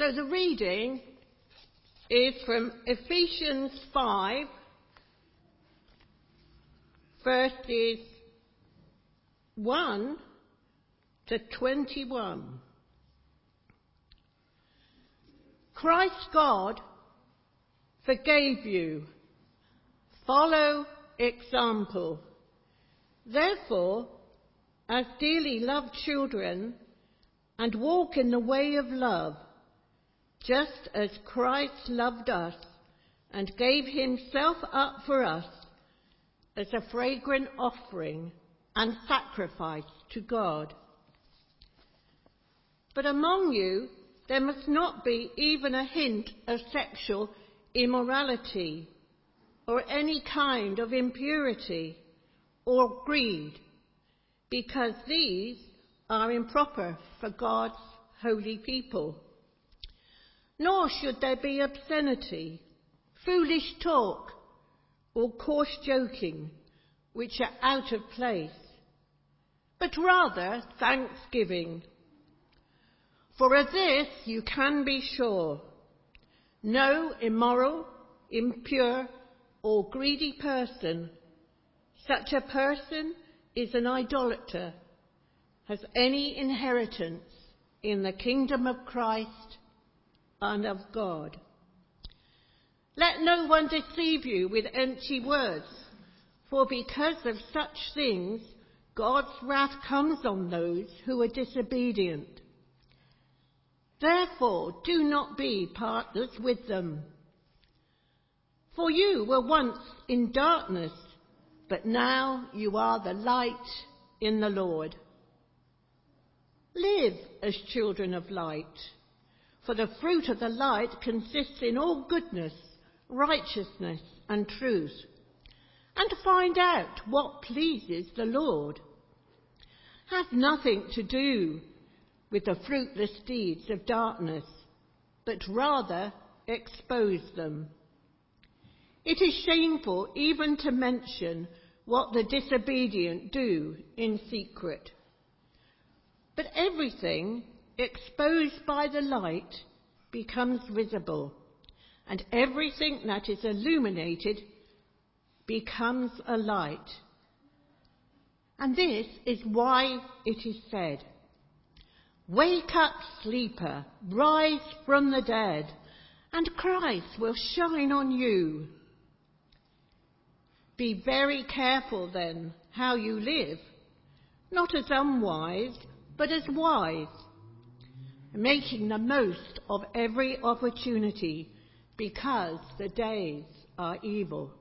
So the reading is from Ephesians 5, verses 1 to 21. Christ God forgave you. Follow example. Therefore, as dearly loved children, and walk in the way of love, just as Christ loved us and gave himself up for us as a fragrant offering and sacrifice to God. But among you there must not be even a hint of sexual immorality or any kind of impurity or greed, because these are improper for God's holy people. Nor should there be obscenity, foolish talk, or coarse joking, which are out of place, but rather thanksgiving. For of this you can be sure no immoral, impure, or greedy person, such a person is an idolater, has any inheritance in the kingdom of Christ and of God. Let no one deceive you with empty words, for because of such things God's wrath comes on those who are disobedient. Therefore, do not be partners with them. For you were once in darkness, but now you are the light in the Lord. Live as children of light, for the fruit of the light consists in all goodness, righteousness, and truth, and to find out what pleases the Lord. Have nothing to do with the fruitless deeds of darkness, but rather expose them. It is shameful even to mention what the disobedient do in secret. But everything exposed by the light becomes visible, and everything that is illuminated becomes a light. And this is why it is said, Wake up, sleeper, rise from the dead, and Christ will shine on you. Be very careful then how you live, not as unwise, but as wise, making the most of every opportunity because the days are evil.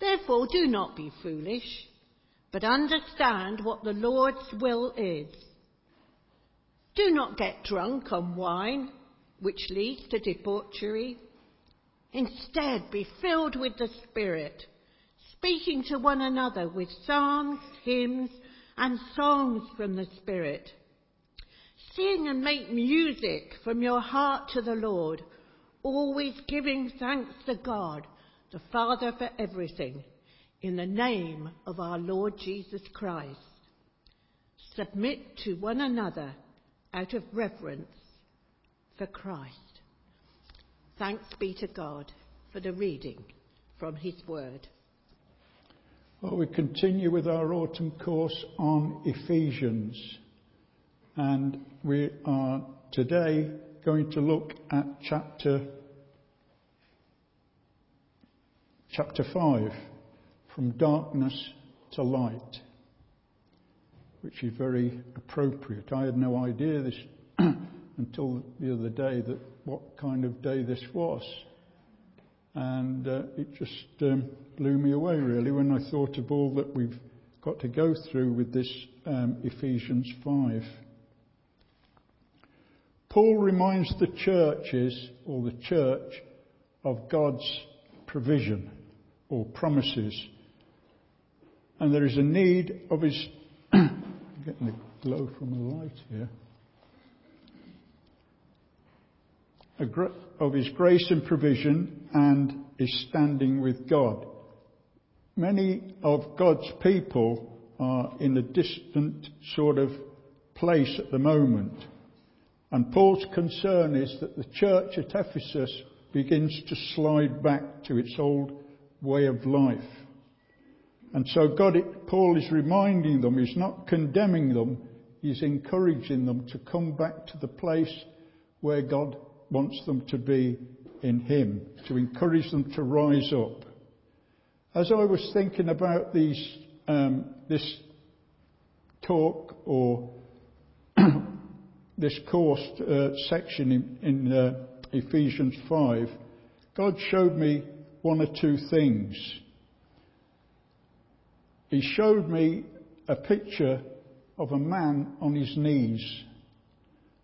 Therefore, do not be foolish, but understand what the Lord's will is. Do not get drunk on wine, which leads to debauchery. Instead, be filled with the Spirit, speaking to one another with psalms, hymns, and songs from the Spirit. Sing and make music from your heart to the Lord, always giving thanks to God, the Father, for everything, in the name of our Lord Jesus Christ. Submit to one another out of reverence for Christ. Thanks be to God for the reading from His Word. Well, we continue with our autumn course on Ephesians, and we are today going to look at chapter chapter 5 from darkness to light which is very appropriate. I had no idea this until the other day that what kind of day this was. And uh, it just um, blew me away really when I thought of all that we've got to go through with this um, Ephesians 5. Paul reminds the churches or the church of God's provision or promises. And there is a need of his getting the glow from the light here. Of his grace and provision and his standing with God. Many of God's people are in a distant sort of place at the moment. And Paul's concern is that the church at Ephesus begins to slide back to its old way of life. And so God, Paul is reminding them, he's not condemning them, he's encouraging them to come back to the place where God wants them to be in Him, to encourage them to rise up. As I was thinking about these, um, this talk or this course uh, section in, in uh, Ephesians 5, God showed me one or two things. He showed me a picture of a man on his knees.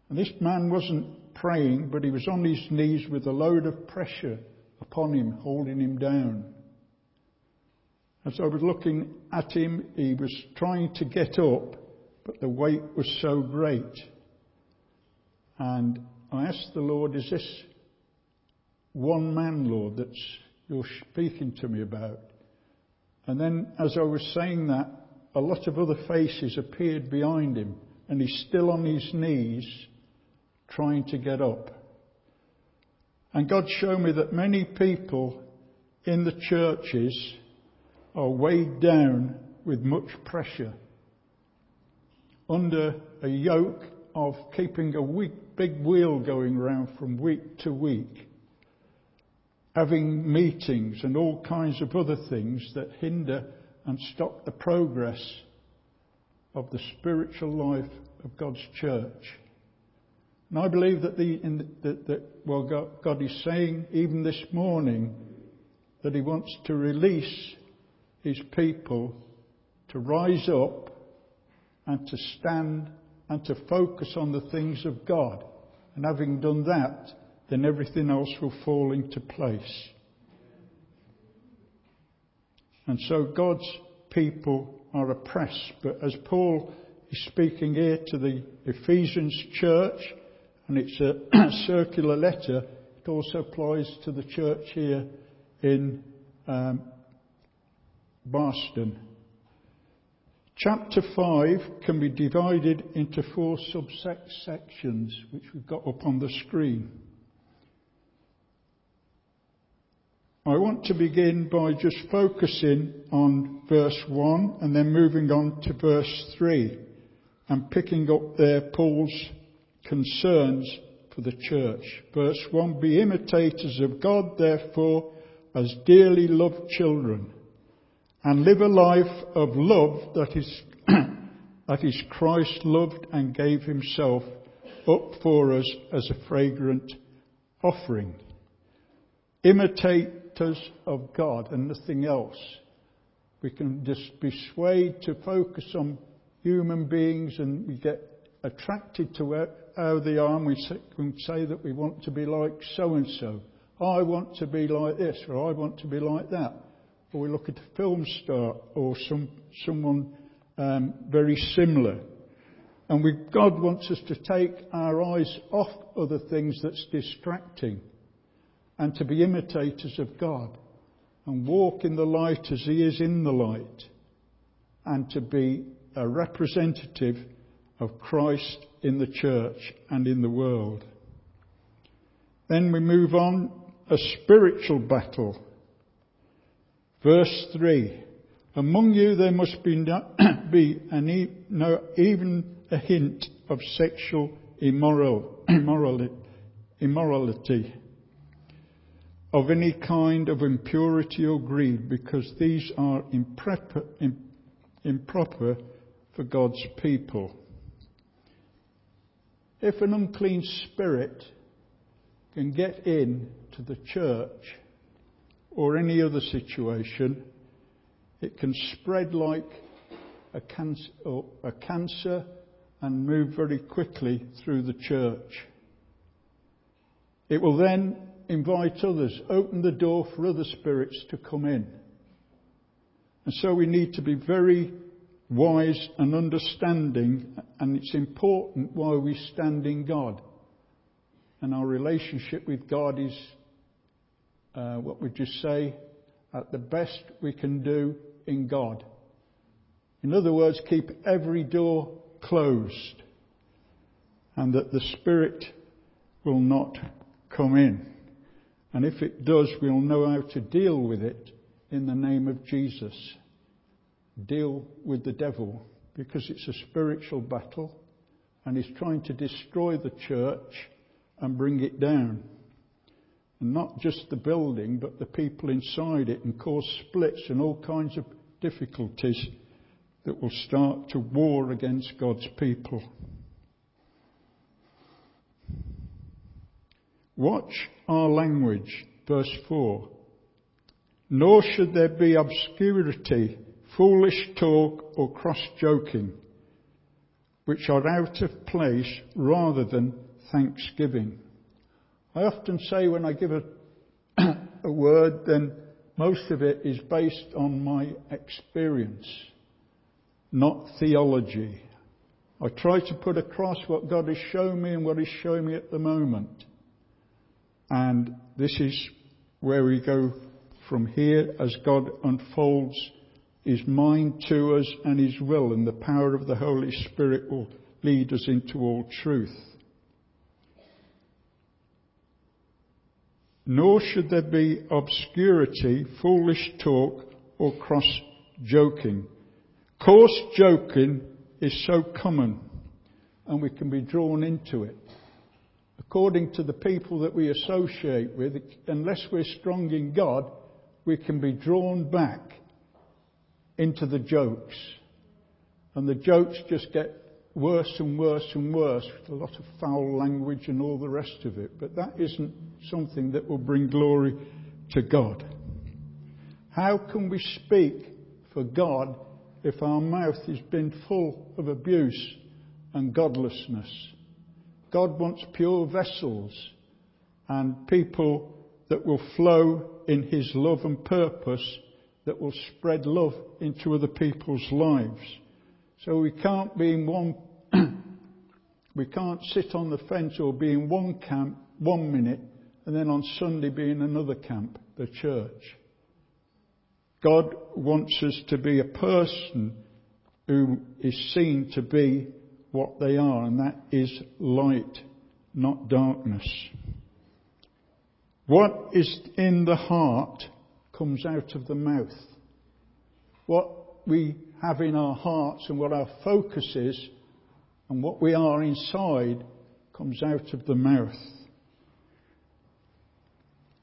And this man wasn't praying, but he was on his knees with a load of pressure upon him, holding him down. As I was looking at him, he was trying to get up, but the weight was so great. And I asked the Lord, is this one man, Lord, that you're speaking to me about? And then as I was saying that, a lot of other faces appeared behind him, and he's still on his knees trying to get up. And God showed me that many people in the churches are weighed down with much pressure under a yoke of keeping a week, big wheel going round from week to week, having meetings and all kinds of other things that hinder and stop the progress of the spiritual life of God's church. And I believe that, the, the, that well, God, God is saying even this morning that He wants to release His people to rise up and to stand and to focus on the things of God. And having done that, then everything else will fall into place. And so God's people are oppressed. But as Paul is speaking here to the Ephesians church, and it's a circular letter. It also applies to the church here in um, Boston. Chapter 5 can be divided into four subsections, which we've got up on the screen. I want to begin by just focusing on verse 1 and then moving on to verse 3 and picking up there Paul's concerns for the church. Verse 1 Be imitators of God, therefore, as dearly loved children, and live a life of love that is, that is Christ loved and gave himself up for us as a fragrant offering. Imitators of God and nothing else. We can just be swayed to focus on human beings and we get attracted to how they are, and we can say that we want to be like so and so. I want to be like this, or I want to be like that. Or we look at a film star or some, someone um, very similar. And we, God wants us to take our eyes off other things that's distracting and to be imitators of God and walk in the light as He is in the light and to be a representative of Christ in the church and in the world. Then we move on, a spiritual battle. Verse 3. Among you there must be, no, be an, no, even a hint of sexual immoral, immorality, immorality of any kind of impurity or greed, because these are improper for God's people. If an unclean spirit can get in to the church or any other situation, it can spread like a cancer, a cancer and move very quickly through the church. It will then invite others, open the door for other spirits to come in. And so we need to be very wise and understanding, and it's important why we stand in God. And our relationship with God is Uh, what we just say, at the best we can do in God. In other words, keep every door closed and that the Spirit will not come in. And if it does, we'll know how to deal with it in the name of Jesus. Deal with the devil because it's a spiritual battle and he's trying to destroy the church and bring it down. And not just the building, but the people inside it and cause splits and all kinds of difficulties that will start to war against God's people. Watch our language, verse 4. Nor should there be obscurity, foolish talk, or cross joking, which are out of place rather than thanksgiving. I often say when I give a, a word, then most of it is based on my experience, not theology. I try to put across what God has shown me and what He's showing me at the moment. And this is where we go from here as God unfolds His mind to us and His will, and the power of the Holy Spirit will lead us into all truth. Nor should there be obscurity, foolish talk, or cross joking. Coarse joking is so common, and we can be drawn into it according to the people that we associate with, unless we're strong in God, we can be drawn back into the jokes. And the jokes just get worse and worse and worse with a lot of foul language and all the rest of it. But that isn't something that will bring glory to God. How can we speak for God if our mouth has been full of abuse and godlessness? God wants pure vessels and people that will flow in His love and purpose that will spread love into other people's lives. So we can't be in one, we can't sit on the fence or be in one camp one minute and then on Sunday be in another camp, the church. God wants us to be a person who is seen to be what they are, and that is light, not darkness. What is in the heart comes out of the mouth. What we have in our hearts and what our focus is and what we are inside comes out of the mouth.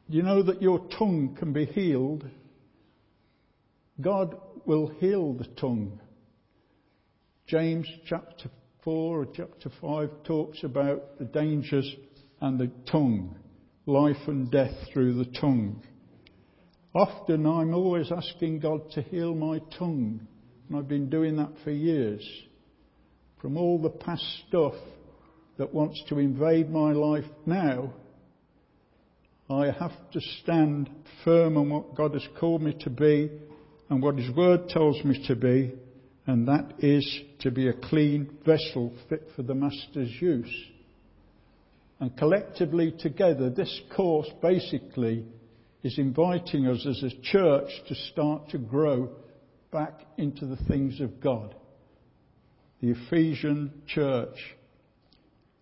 You know that your tongue can be healed. God will heal the tongue. James chapter 4 or chapter 5 talks about the dangers and the tongue, life and death through the tongue. Often I'm always asking God to heal my tongue, and I've been doing that for years. From all the past stuff that wants to invade my life now, I have to stand firm on what God has called me to be and what His Word tells me to be and that is to be a clean vessel fit for the Master's use. And collectively together, this course basically is inviting us as a church to start to grow back into the things of God. The Ephesian church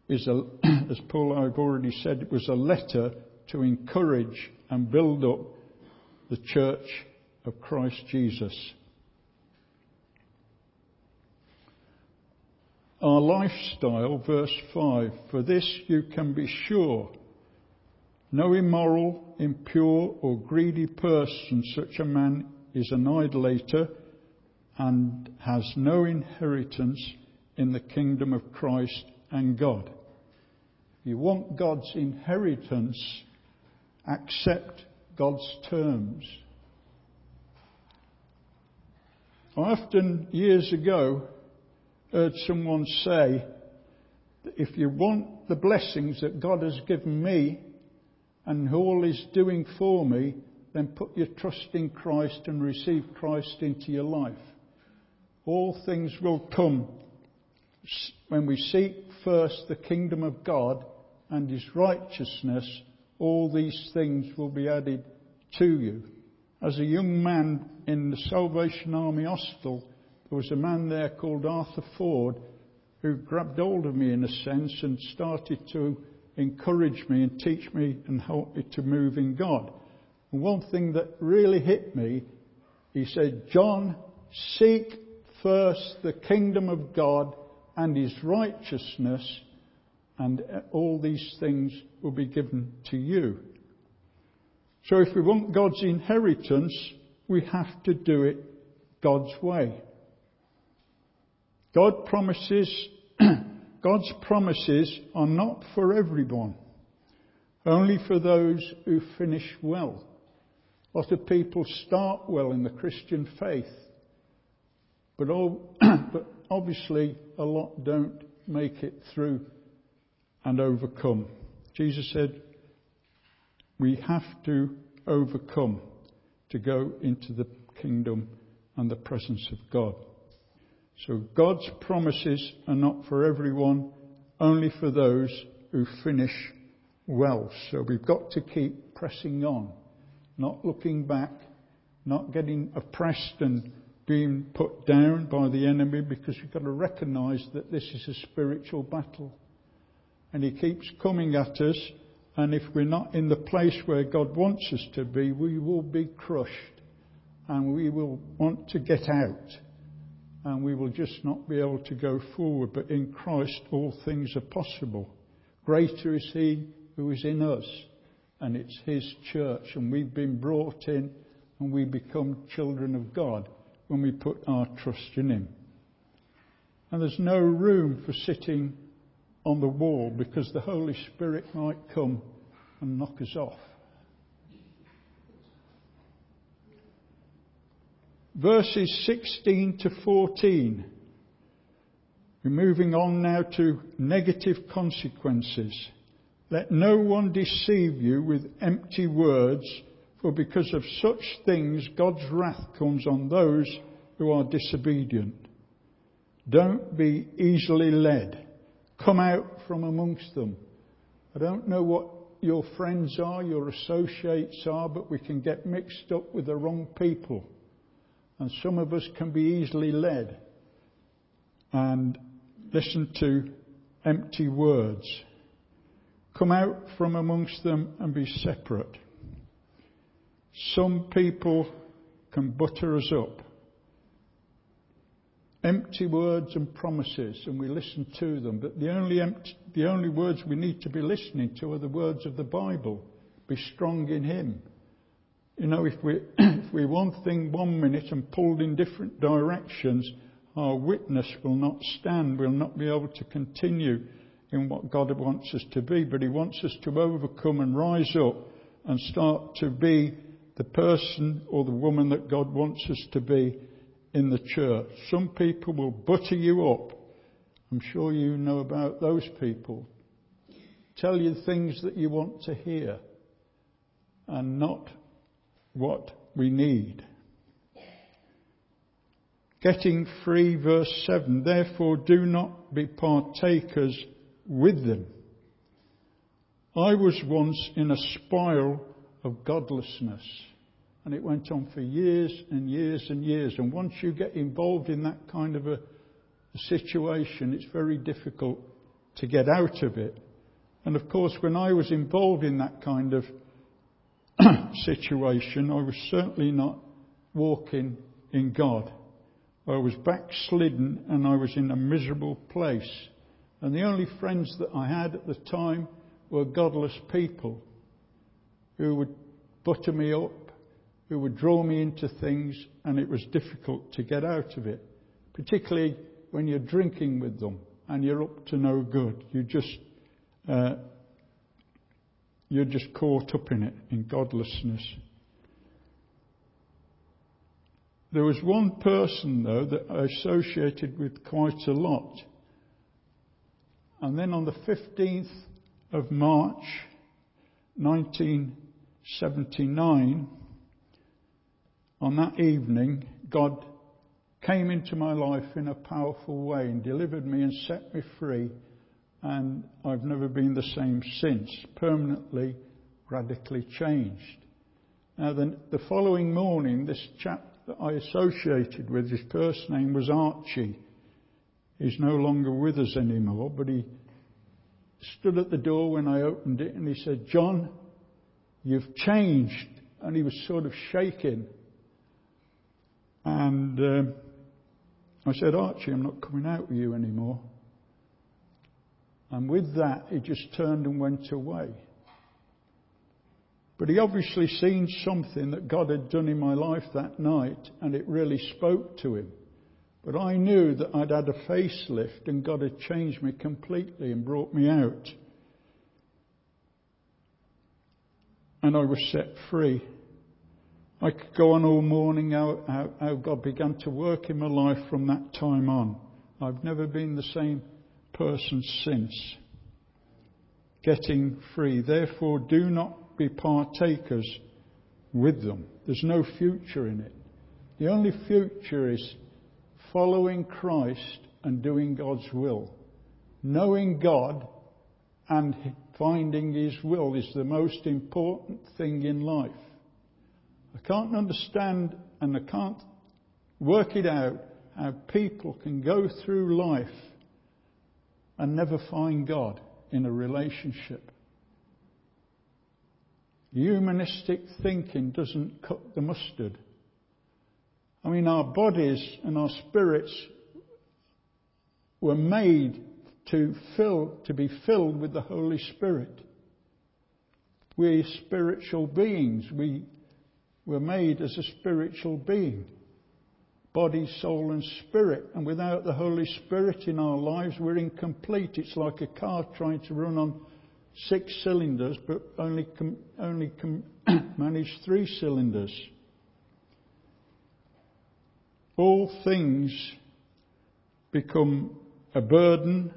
is, a, as Paul I've already said, it was a letter to encourage and build up the church of Christ Jesus. our lifestyle, verse 5. For this you can be sure. No immoral, impure, or greedy person, such a man is an idolater and has no inheritance in the kingdom of Christ and God. If you want God's inheritance, accept God's terms. I often, years ago, heard someone say that if you want the blessings that God has given me and all He's doing for me, then put your trust in Christ and receive Christ into your life. All things will come when we seek first the kingdom of God and His righteousness. All these things will be added to you. As a young man in the Salvation Army hostel, there was a man there called Arthur Ford who grabbed hold of me in a sense and started to encourage me and teach me and help me to move in God. And one thing that really hit me, he said, John, seek first the kingdom of God and his righteousness, and all these things will be given to you. So if we want God's inheritance, we have to do it God's way. God promises, God's promises are not for everyone, only for those who finish well. A lot of people start well in the Christian faith, but, obviously a lot don't make it through and overcome. Jesus said, we have to overcome to go into the kingdom and the presence of God. So God's promises are not for everyone, only for those who finish well. So we've got to keep pressing on, not looking back, not getting oppressed and being put down by the enemy because we've got to recognize that this is a spiritual battle. And he keeps coming at us, and if we're not in the place where God wants us to be, we will be crushed and we will want to get out and we will just not be able to go forward. But in Christ, all things are possible. Greater is He who is in us, and it's His church, and we've been brought in and we become children of God when we put our trust in Him. And there's no room for sitting on the wall because the Holy Spirit might come and knock us off. verses 16 to 14. We're moving on now to negative consequences. Let no one deceive you with empty words, for because of such things God's wrath comes on those who are disobedient. Don't be easily led. Come out from amongst them. I don't know what your friends are, your associates are, but we can get mixed up with the wrong people. And some of us can be easily led and listen to empty words. Come out from amongst them and be separate. Some people can butter us up. Empty words and promises, and we listen to them. But the only, empty, the only words we need to be listening to are the words of the Bible. Be strong in Him. You know, if we, if we one thing one minute and pulled in different directions, our witness will not stand. We'll not be able to continue in what God wants us to be. But He wants us to overcome and rise up and start to be the person or the woman that God wants us to be in the church. Some people will butter you up. I'm sure you know about those people. Tell you things that you want to hear and not what we need. Getting free, verse 7. Therefore, do not be partakers with them. I was once in a spiral of godlessness. And it went on for years and years and years. And once you get involved in that kind of a, situation, it's very difficult to get out of it. And of course, when I was involved in that kind of situation, I was certainly not walking in God. I was backslidden and I was in a miserable place. And the only friends that I had at the time were godless people who would butter me up, who would draw me into things, and it was difficult to get out of it, particularly when you're drinking with them and you're up to no good. You just uh, you're just caught up in it, in godlessness. There was one person, though, that I associated with quite a lot. And then on the 15th of March 1979, on that evening, God came into my life in a powerful way and delivered me and set me free and I've never been the same since, permanently, radically changed. Now, the, the following morning, this chap that I associated with, his first name was Archie. He's no longer with us anymore, but he stood at the door when I opened it and he said, John, you've changed. And he was sort of shaking. And um, I said, Archie, I'm not coming out with you anymore. And with that, he just turned and went away. But he obviously seen something that God had done in my life that night, and it really spoke to him. But I knew that I'd had a facelift and God had changed me completely and brought me out. And I was set free. I could go on all morning how, how, how God began to work in my life from that time on. I've never been the same person since. Getting free. Therefore, do not be partakers with them. There's no future in it. The only future is following Christ and doing God's will. Knowing God and finding His will is the most important thing in life. I can't understand and I can't work it out how people can go through life and never find God in a relationship. Humanistic thinking doesn't cut the mustard. I mean, our bodies and our spirits were made to fill, to be filled with the Holy Spirit. We're spiritual beings. We were made as a spiritual being. Body, soul and spirit. And without the Holy Spirit in our lives, we're incomplete. It's like a car trying to run on six cylinders, but only, com- only com- manage three cylinders all things become a burden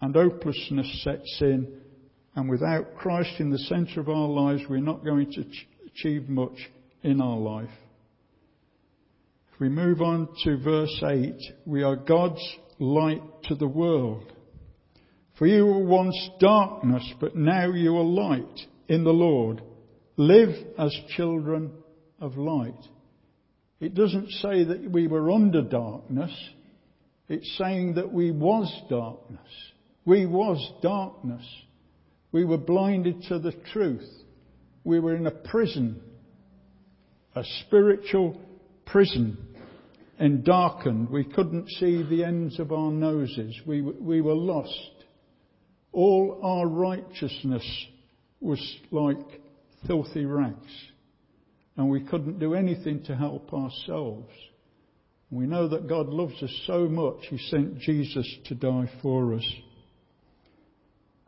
and hopelessness sets in. And without Christ in the centre of our lives, we're not going to achieve much in our life. If we move on to verse 8, we are God's light to the world. For you were once darkness, but now you are light in the Lord. Live as children of light. It doesn't say that we were under darkness. It's saying that we was darkness. We was darkness. We were blinded to the truth. We were in a prison, a spiritual prison, and darkened. We couldn't see the ends of our noses. We, we were lost. All our righteousness was like filthy rags and we couldn't do anything to help ourselves. We know that God loves us so much, He sent Jesus to die for us.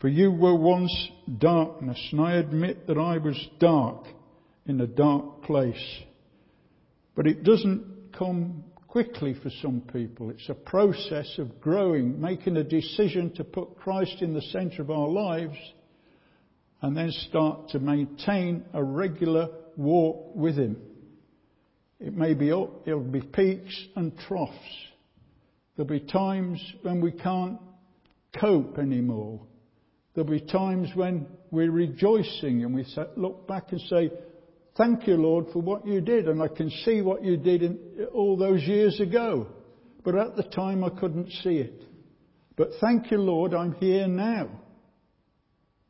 For you were once darkness, and I admit that I was dark in a dark place. But it doesn't come quickly for some people. It's a process of growing, making a decision to put Christ in the centre of our lives, and then start to maintain a regular walk with Him. It may be up, it'll be peaks and troughs. There'll be times when we can't cope anymore. There'll be times when we're rejoicing and we look back and say, Thank you, Lord, for what you did. And I can see what you did in, all those years ago. But at the time I couldn't see it. But thank you, Lord, I'm here now.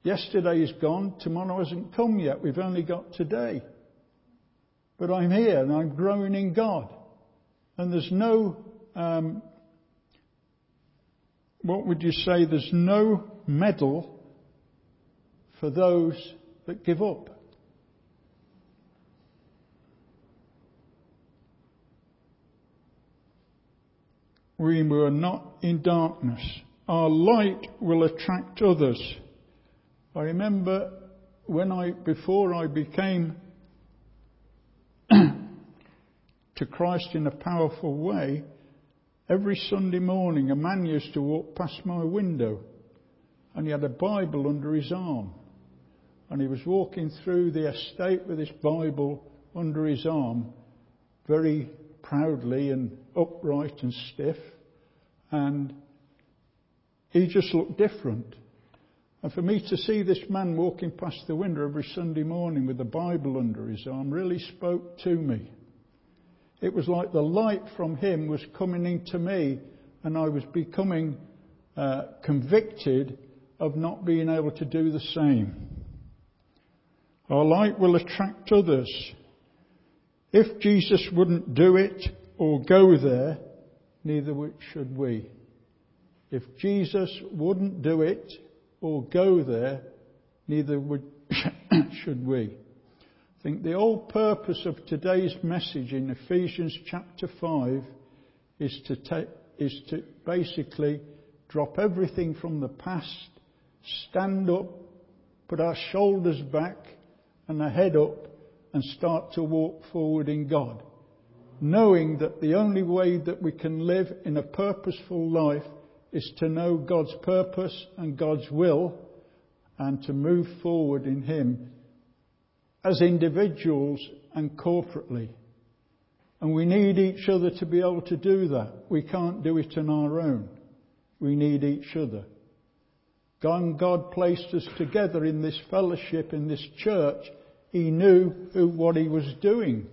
Yesterday is gone. Tomorrow hasn't come yet. We've only got today. But I'm here and I'm growing in God. And there's no, um, what would you say? There's no medal for those that give up. We were not in darkness. Our light will attract others. I remember when I, before I became to Christ in a powerful way, every Sunday morning a man used to walk past my window and he had a Bible under his arm. And he was walking through the estate with his Bible under his arm, very proudly and upright and stiff. And he just looked different. And for me to see this man walking past the window every Sunday morning with the Bible under his arm really spoke to me. It was like the light from him was coming into me and I was becoming uh, convicted of not being able to do the same. Our light will attract others. If Jesus wouldn't do it or go there, neither should we. If Jesus wouldn't do it or go there, neither would, should we. I think the whole purpose of today's message in Ephesians chapter 5 is to, take, is to basically drop everything from the past, stand up, put our shoulders back and our head up and start to walk forward in God. Knowing that the only way that we can live in a purposeful life is to know God's purpose and God's will and to move forward in Him as individuals and corporately. And we need each other to be able to do that. We can't do it on our own. We need each other. God, God placed us together in this fellowship, in this church. He knew who, what He was doing.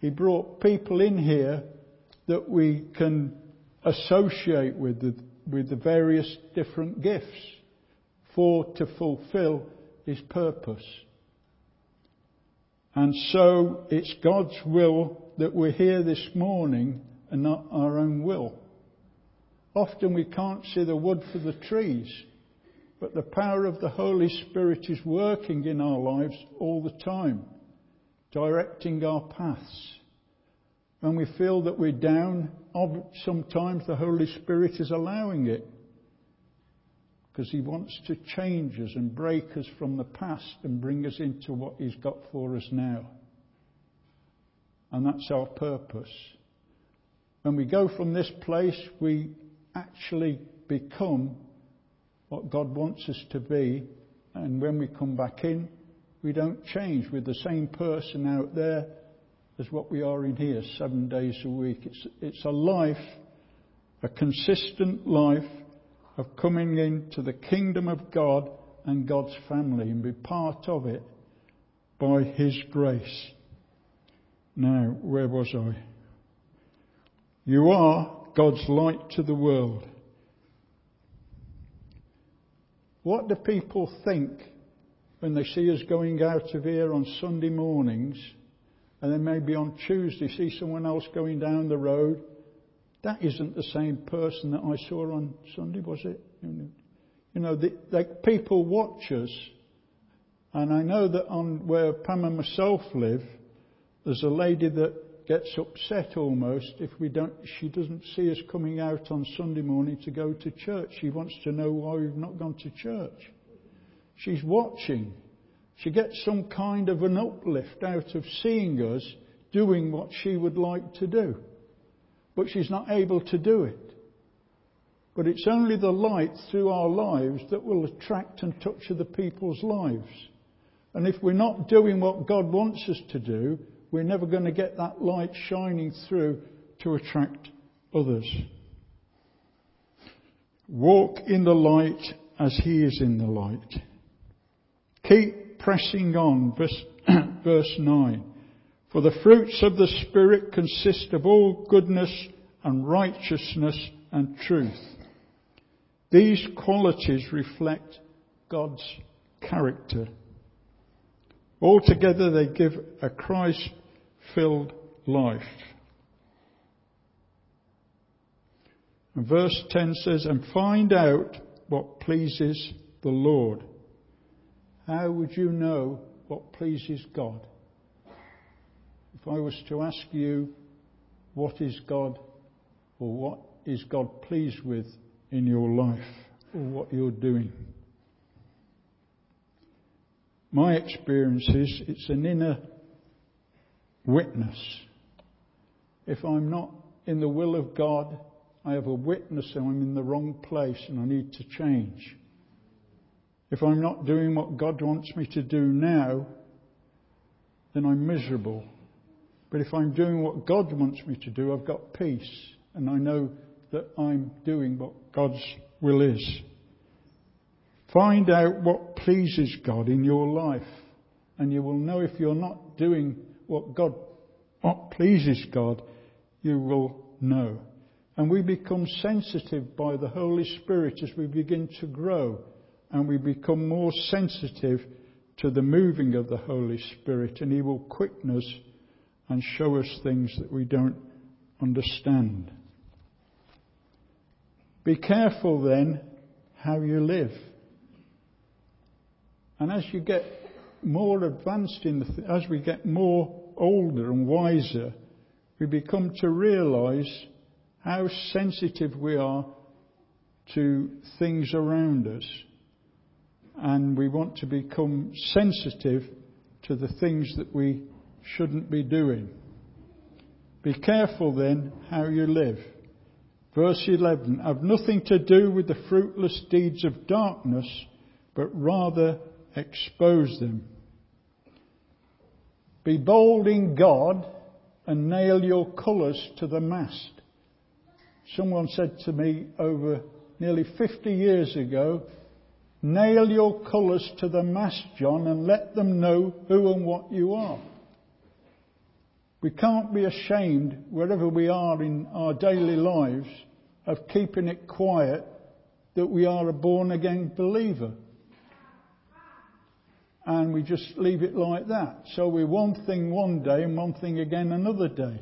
He brought people in here that we can associate with the, with the various different gifts for to fulfill His purpose. And so it's God's will that we're here this morning and not our own will. Often we can't see the wood for the trees, but the power of the Holy Spirit is working in our lives all the time, directing our paths. When we feel that we're down, sometimes the Holy Spirit is allowing it because He wants to change us and break us from the past and bring us into what He's got for us now. And that's our purpose. When we go from this place, we actually become what God wants us to be. And when we come back in, we don't change. We're the same person out there as what we are in here seven days a week. It's, it's a life, a consistent life of coming into the kingdom of God and God's family and be part of it by His grace. Now, where was I? You are God's light to the world. What do people think when they see us going out of here on Sunday mornings and then maybe on Tuesday see someone else going down the road that isn't the same person that I saw on Sunday, was it? You know, the, the people watch us, and I know that on where Pam and myself live, there's a lady that gets upset almost if we don't, she doesn't see us coming out on Sunday morning to go to church. She wants to know why we've not gone to church. She's watching. She gets some kind of an uplift out of seeing us doing what she would like to do but she's not able to do it. But it's only the light through our lives that will attract and touch other people's lives. And if we're not doing what God wants us to do, we're never going to get that light shining through to attract others. Walk in the light as He is in the light. Keep pressing on, verse, verse 9. For the fruits of the Spirit consist of all goodness and righteousness and truth. These qualities reflect God's character. Altogether, they give a Christ filled life. And verse 10 says, And find out what pleases the Lord. How would you know what pleases God? If I was to ask you, what is God or what is God pleased with in your life or what you're doing? My experience is it's an inner witness. If I'm not in the will of God, I have a witness that I'm in the wrong place and I need to change. If I'm not doing what God wants me to do now, then I'm miserable. But if I'm doing what God wants me to do, I've got peace. And I know that I'm doing what God's will is. Find out what pleases God in your life. And you will know if you're not doing what God, what pleases God, you will know. And we become sensitive by the Holy Spirit as we begin to grow and we become more sensitive to the moving of the Holy Spirit and He will quicken us and show us things that we don't understand. Be careful then how you live. And as you get more advanced in the, th- as we get more older and wiser, we become to realize how sensitive we are to things around us. And we want to become sensitive to the things that we shouldn't be doing. Be careful then how you live. Verse 11, have nothing to do with the fruitless deeds of darkness, but rather expose them. Be bold in God and nail your colours to the mast. Someone said to me over nearly 50 years ago, nail your colours to the mast, John, and let them know who and what you are. We can't be ashamed, wherever we are in our daily lives, of keeping it quiet that we are a born again believer. And we just leave it like that. So we're one thing one day and one thing again another day.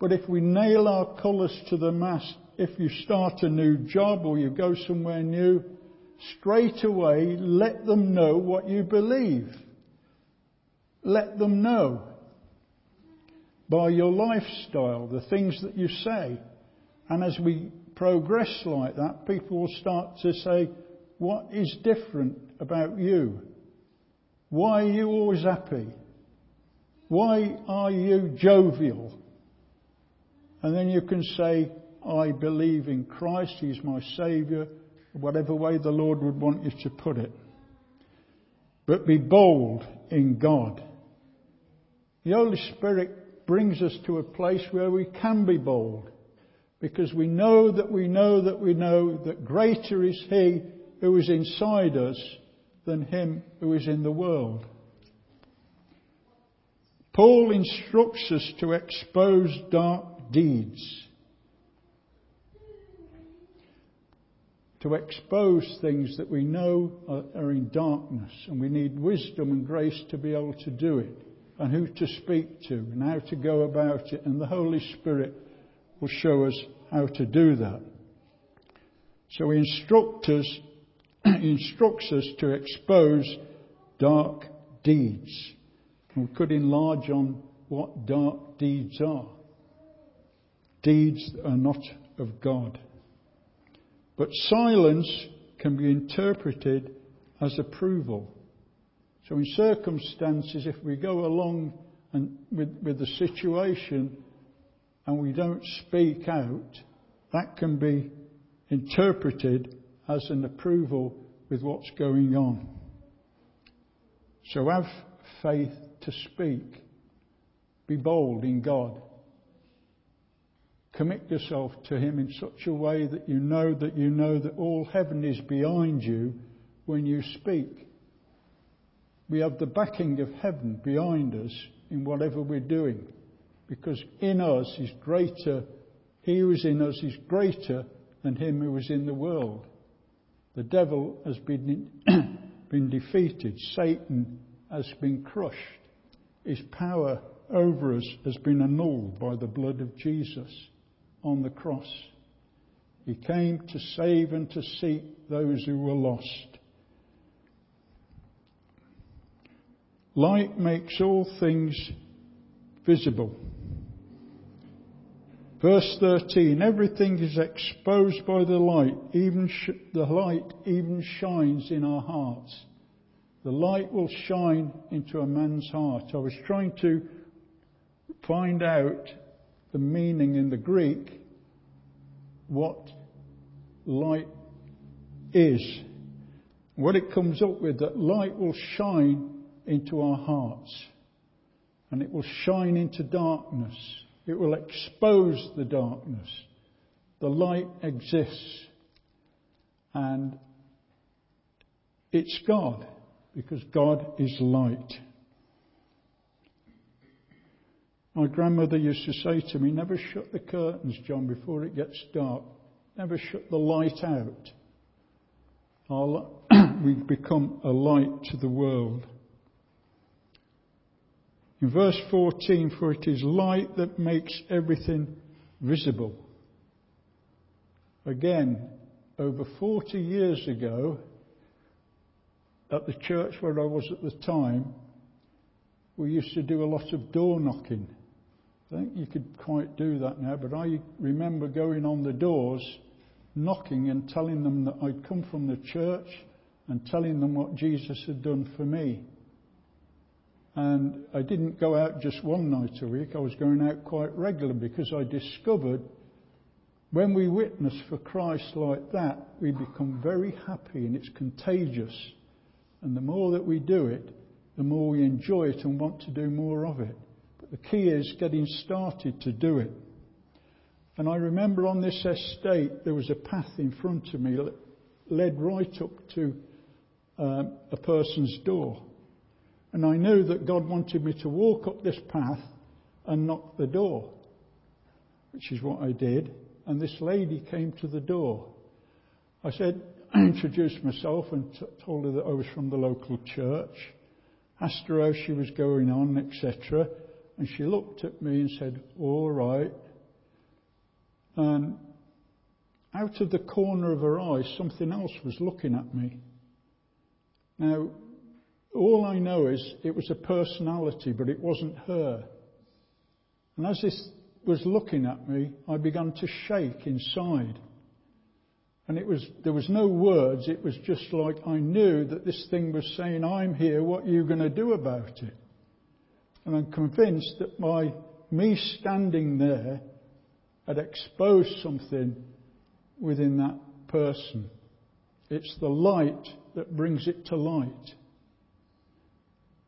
But if we nail our colours to the mast, if you start a new job or you go somewhere new, straight away let them know what you believe. Let them know by your lifestyle, the things that you say. And as we progress like that, people will start to say, What is different about you? Why are you always happy? Why are you jovial? And then you can say, I believe in Christ, He's my Saviour, whatever way the Lord would want you to put it. But be bold in God. The Holy Spirit brings us to a place where we can be bold. Because we know that we know that we know that greater is He who is inside us than Him who is in the world. Paul instructs us to expose dark deeds. To expose things that we know are, are in darkness, and we need wisdom and grace to be able to do it and who to speak to and how to go about it, and the Holy Spirit will show us how to do that. So he instructs us, instructs us to expose dark deeds. we could enlarge on what dark deeds are. Deeds that are not of God. But silence can be interpreted as approval. So in circumstances, if we go along and with, with the situation and we don't speak out, that can be interpreted as an approval with what's going on. So have faith to speak. Be bold in God. Commit yourself to Him in such a way that you know that you know that all heaven is behind you when you speak we have the backing of heaven behind us in whatever we're doing. Because in us is greater, he who is in us is greater than him who is in the world. The devil has been, been defeated. Satan has been crushed. His power over us has been annulled by the blood of Jesus on the cross. He came to save and to seek those who were lost. Light makes all things visible. Verse 13, everything is exposed by the light, even sh- the light even shines in our hearts. The light will shine into a man's heart. I was trying to find out the meaning in the Greek, what light is. What it comes up with, that light will shine into our hearts and it will shine into darkness. It will expose the darkness. The light exists and it's God because God is light. My grandmother used to say to me, Never shut the curtains, John, before it gets dark. Never shut the light out. We've become a light to the world. In verse 14, for it is light that makes everything visible. Again, over 40 years ago, at the church where I was at the time, we used to do a lot of door knocking. I think you could quite do that now, but I remember going on the doors, knocking and telling them that I'd come from the church and telling them what Jesus had done for me. And I didn't go out just one night a week, I was going out quite regularly because I discovered when we witness for Christ like that, we become very happy and it's contagious. And the more that we do it, the more we enjoy it and want to do more of it. But the key is getting started to do it. And I remember on this estate, there was a path in front of me that led right up to um, a person's door. And I knew that God wanted me to walk up this path and knock the door, which is what I did. And this lady came to the door. I said, I introduced myself and t- told her that I was from the local church, asked her how she was going on, etc. And she looked at me and said, All right. And out of the corner of her eye, something else was looking at me. Now, all I know is it was a personality, but it wasn't her. And as this was looking at me, I began to shake inside. And it was, there was no words, it was just like I knew that this thing was saying, I'm here, what are you going to do about it? And I'm convinced that my, me standing there had exposed something within that person. It's the light that brings it to light.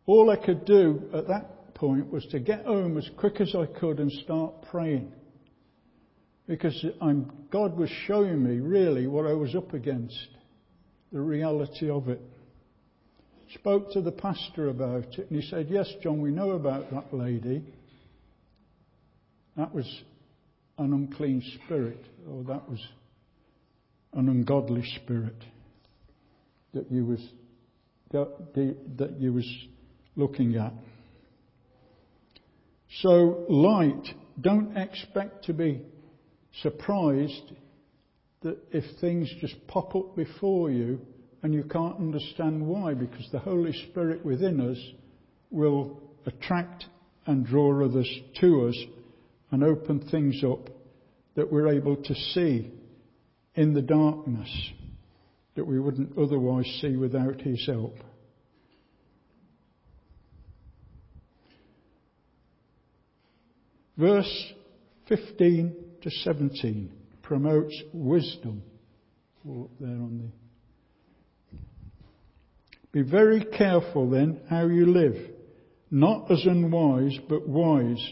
All I could do at that point was to get home as quick as I could and start praying. Because I'm, God was showing me really what I was up against, the reality of it. Spoke to the pastor about it, and he said, Yes, John, we know about that lady. That was an unclean spirit, or that was an ungodly spirit that you was that you was looking at. So light, don't expect to be surprised that if things just pop up before you and you can't understand why, because the Holy Spirit within us will attract and draw others to us and open things up that we're able to see in the darkness that we wouldn't otherwise see without His help. Verse 15 to 17 promotes wisdom. Up there on the. Be very careful then how you live, not as unwise, but wise.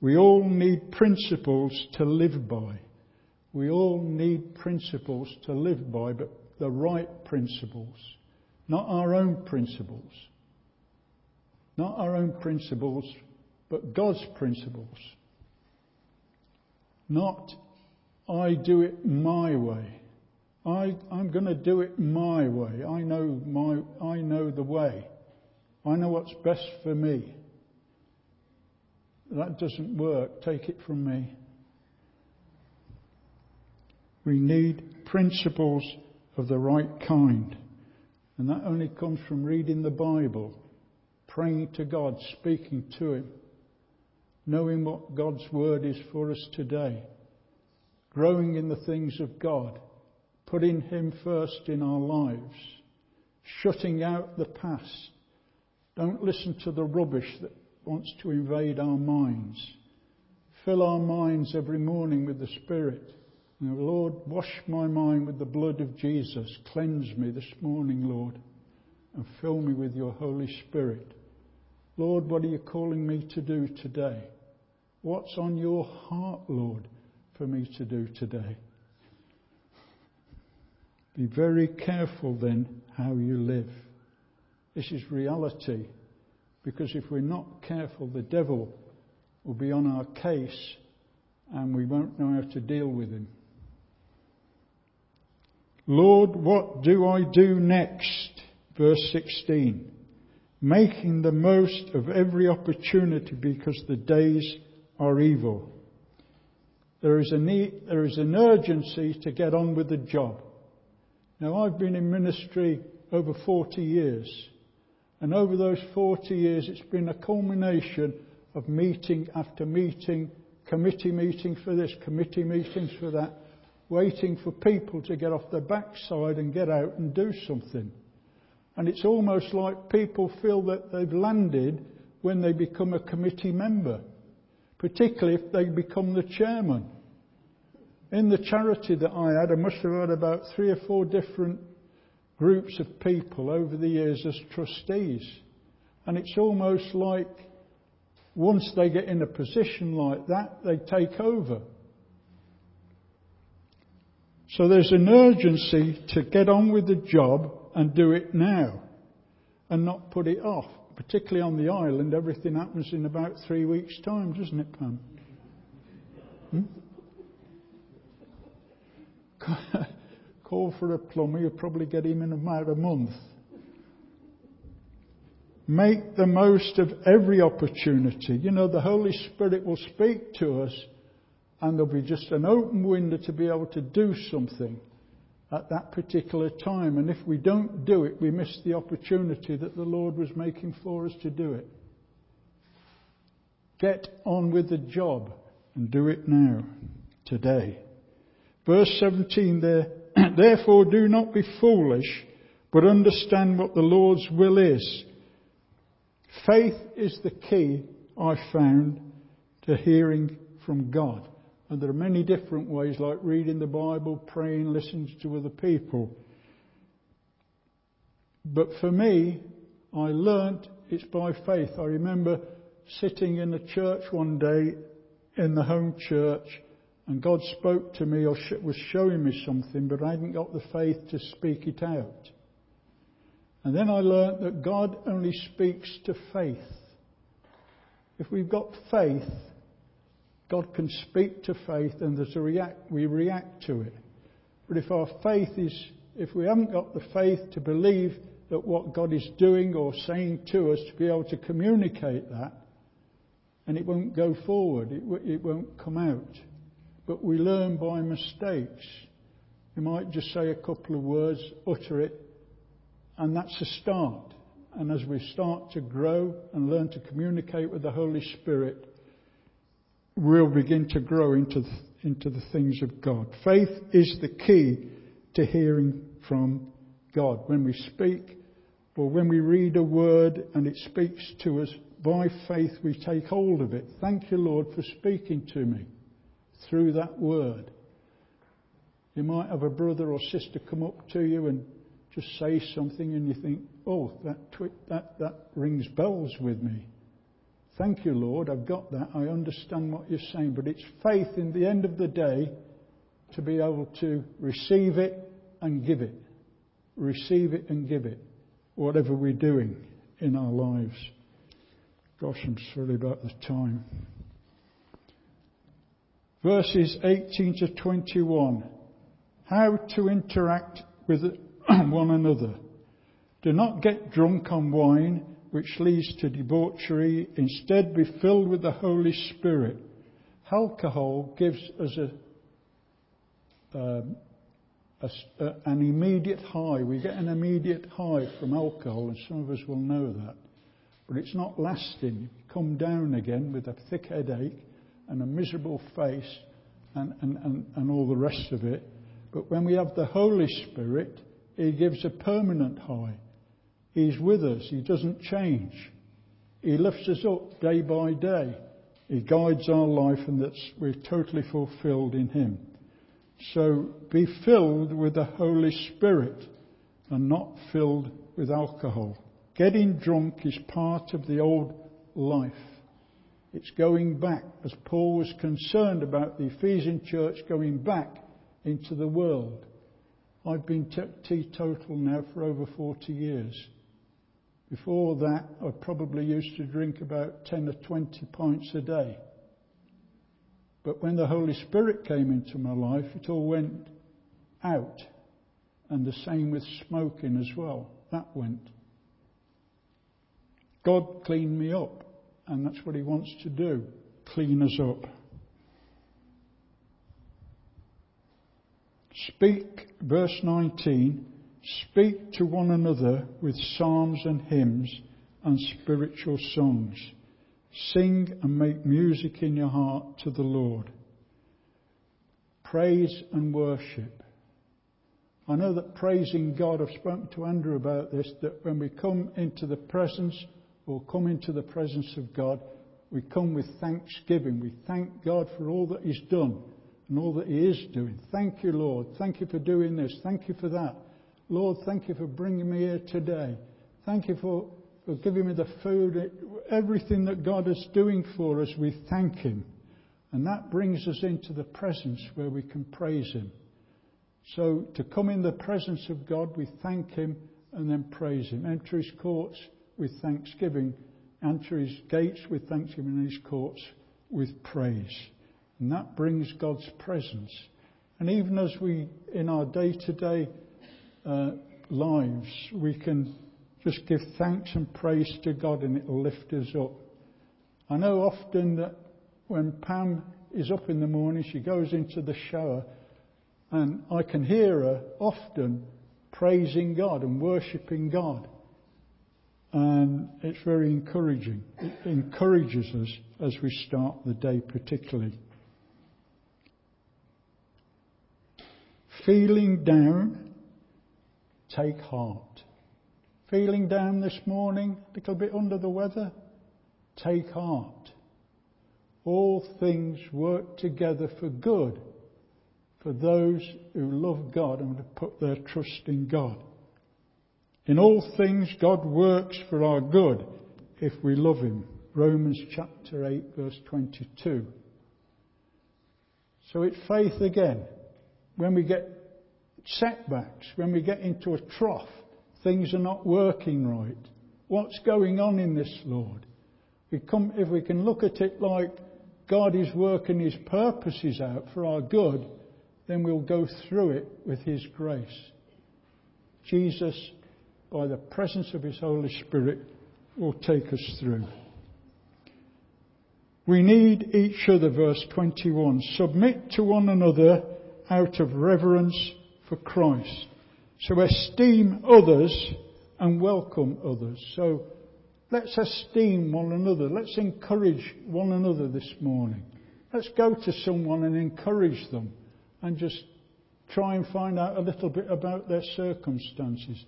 We all need principles to live by. We all need principles to live by, but the right principles, not our own principles. Not our own principles, but God's principles. Not, I do it my way. I, I'm going to do it my way. I know my, I know the way. I know what's best for me. That doesn't work. Take it from me. We need principles of the right kind. And that only comes from reading the Bible, praying to God, speaking to Him, knowing what God's Word is for us today, growing in the things of God, putting Him first in our lives, shutting out the past. Don't listen to the rubbish that wants to invade our minds. Fill our minds every morning with the Spirit. Lord, wash my mind with the blood of Jesus. Cleanse me this morning, Lord, and fill me with your Holy Spirit. Lord, what are you calling me to do today? What's on your heart, Lord, for me to do today? Be very careful then how you live. This is reality. Because if we're not careful, the devil will be on our case and we won't know how to deal with him. Lord, what do I do next? Verse 16. Making the most of every opportunity because the days are evil. There is, a need, there is an urgency to get on with the job. Now, I've been in ministry over 40 years, and over those 40 years, it's been a culmination of meeting after meeting, committee meetings for this, committee meetings for that, waiting for people to get off their backside and get out and do something. And it's almost like people feel that they've landed when they become a committee member, particularly if they become the chairman. In the charity that I had, I must have had about three or four different groups of people over the years as trustees. And it's almost like once they get in a position like that, they take over. So there's an urgency to get on with the job and do it now and not put it off. Particularly on the island, everything happens in about three weeks' time, doesn't it, Pam? Hmm? Call for a plumber, you'll probably get him in about a month. Make the most of every opportunity. You know, the Holy Spirit will speak to us and there'll be just an open window to be able to do something at that particular time. And if we don't do it, we miss the opportunity that the Lord was making for us to do it. Get on with the job and do it now, today. Verse 17 there, therefore do not be foolish, but understand what the Lord's will is. Faith is the key I found to hearing from God. And there are many different ways, like reading the Bible, praying, listening to other people. But for me, I learnt it's by faith. I remember sitting in a church one day in the home church, and God spoke to me or was showing me something, but I hadn't got the faith to speak it out. And then I learnt that God only speaks to faith. If we've got faith, God can speak to faith and there's a react, we react to it. But if our faith is, if we haven't got the faith to believe that what God is doing or saying to us to be able to communicate that, and it won't go forward, it, it won't come out. But we learn by mistakes. We might just say a couple of words, utter it, and that's a start. And as we start to grow and learn to communicate with the Holy Spirit, we'll begin to grow into into the things of God. Faith is the key to hearing from God. When we speak or when we read a word and it speaks to us, by faith we take hold of it. Thank you, Lord, for speaking to me through that word. You might have a brother or sister come up to you and just say something and you think, oh, that, twi- that, that rings bells with me. Thank you, Lord, I've got that. I understand what you're saying. But it's faith in the end of the day to be able to receive it and give it. Receive it and give it. Whatever we're doing in our lives. Gosh, I'm sorry about the time. Verses 18 to 21. How to interact with one another. Do not get drunk on wine which leads to debauchery. Instead, be filled with the Holy Spirit. Alcohol gives us a, um, a, a, an immediate high. We get an immediate high from alcohol, and some of us will know that. But it's not lasting. You come down again with a thick headache and a miserable face and, and, and, and all the rest of it. But when we have the Holy Spirit, He gives a permanent high. He's with us. He doesn't change. He lifts us up day by day. He guides our life and that we're totally fulfilled in Him. So be filled with the Holy Spirit and not filled with alcohol. Getting drunk is part of the old life. It's going back, as Paul was concerned about the Ephesian church going back into the world. I've been teetotal now for over 40 years. Before that, I probably used to drink about 10 or 20 pints a day. But when the Holy Spirit came into my life, it all went out. And the same with smoking as well. That went. God cleaned me up, and that's what He wants to do clean us up. Speak, verse 19, speak to one another with psalms and hymns and spiritual songs. Sing and make music in your heart to the Lord. Praise and worship. I know that praising God, I've spoken to Andrew about this, that when we come into the presence or come into the presence of God, we come with thanksgiving. We thank God for all that He's done and all that He is doing. Thank you, Lord. Thank you for doing this. Thank you for that. Lord, thank you for bringing me here today. Thank you for, for giving me the food. Everything that God is doing for us, we thank Him. And that brings us into the presence where we can praise Him. So to come in the presence of God, we thank Him and then praise Him. Enter His courts with thanksgiving. Enter His gates with thanksgiving and His courts with praise. And that brings God's presence. And even as we, in our day to day Uh, lives, we can just give thanks and praise to God and it'll lift us up. I know often that when Pam is up in the morning, she goes into the shower and I can hear her often praising God and worshipping God. And it's very encouraging. It encourages us as we start the day particularly. Feeling down, take heart. Feeling down this morning, a little bit under the weather, take heart. All things work together for good for those who love God and put their trust in God. In all things, God works for our good if we love Him. Romans chapter 8, verse 22. So it's faith again. When we get setbacks, when we get into a trough, things are not working right. What's going on in this, Lord? We come, if we can look at it like God is working His purposes out for our good, then we'll go through it with His grace. Jesus, by the presence of His Holy Spirit, will take us through. We need each other, verse 21. Submit to one another out of reverence for Christ. So esteem others and welcome others. So let's esteem one another. Let's encourage one another this morning. Let's go to someone and encourage them and just try and find out a little bit about their circumstances.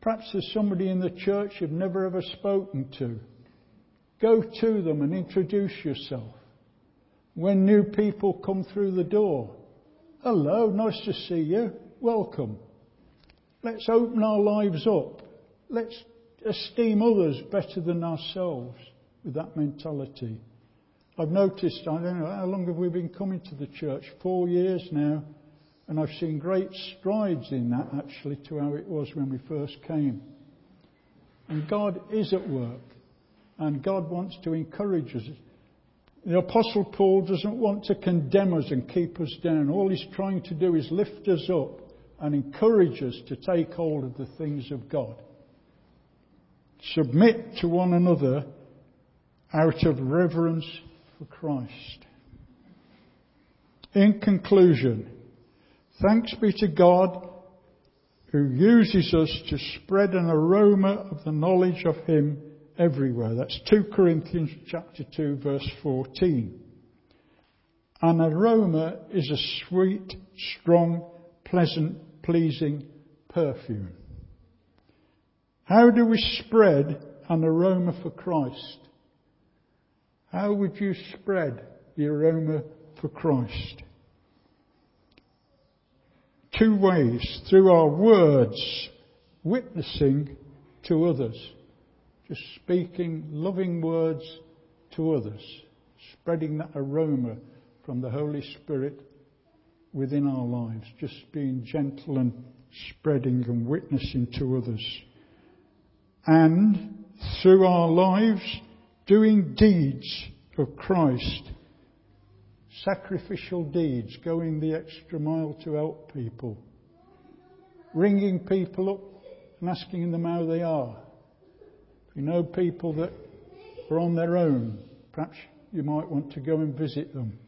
Perhaps there's somebody in the church you've never ever spoken to. Go to them and introduce yourself. When new people come through the door, hello, nice to see you, welcome. Let's open our lives up. Let's esteem others better than ourselves with that mentality. I've noticed, I don't know, how long have we been coming to the church? Four years now. And I've seen great strides in that actually to how it was when we first came. And God is at work. And God wants to encourage us. The Apostle Paul doesn't want to condemn us and keep us down. All he's trying to do is lift us up and encourage us to take hold of the things of God. Submit to one another out of reverence for Christ. In conclusion, thanks be to God who uses us to spread an aroma of the knowledge of Him everywhere. That's 2 Corinthians chapter 2 verse 14. An aroma is a sweet, strong, pleasant, pleasing perfume. How do we spread an aroma for Christ? How would you spread the aroma for Christ? Two ways. Through our words, witnessing to others. Just speaking loving words to others. Spreading that aroma from the Holy Spirit within our lives. Just being gentle and spreading and witnessing to others. And through our lives, doing deeds of Christ, sacrificial deeds, going the extra mile to help people, ringing people up and asking them how they are. You know people that are on their own, perhaps you might want to go and visit them.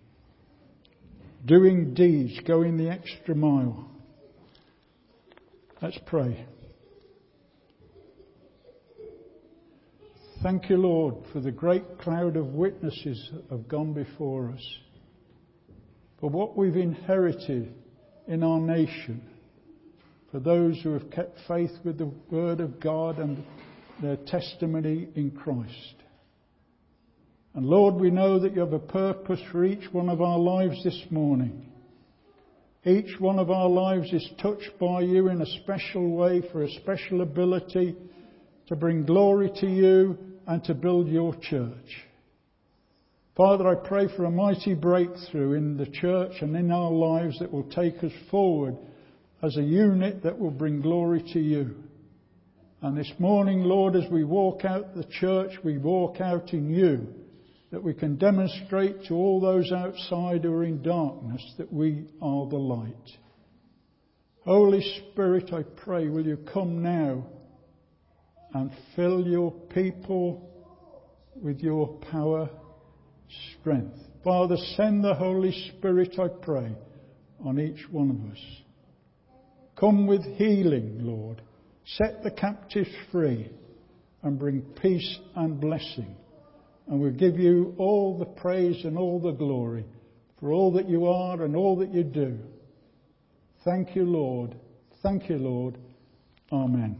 Doing deeds, going the extra mile. Let's pray. Thank you, Lord, for the great cloud of witnesses that have gone before us, for what we've inherited in our nation, for those who have kept faith with the Word of God and their testimony in Christ. And Lord, we know that you have a purpose for each one of our lives this morning. Each one of our lives is touched by you in a special way for a special ability to bring glory to you and to build your church. Father, I pray for a mighty breakthrough in the church and in our lives that will take us forward as a unit that will bring glory to you. And this morning, Lord, as we walk out the church, we walk out in you, that we can demonstrate to all those outside who are in darkness that we are the light. Holy Spirit, I pray, will you come now and fill your people with your power, strength. Father, send the Holy Spirit, I pray, on each one of us. Come with healing, Lord. Set the captives free and bring peace and blessing. And we give you all the praise and all the glory for all that you are and all that you do. Thank you, Lord. Thank you, Lord. Amen.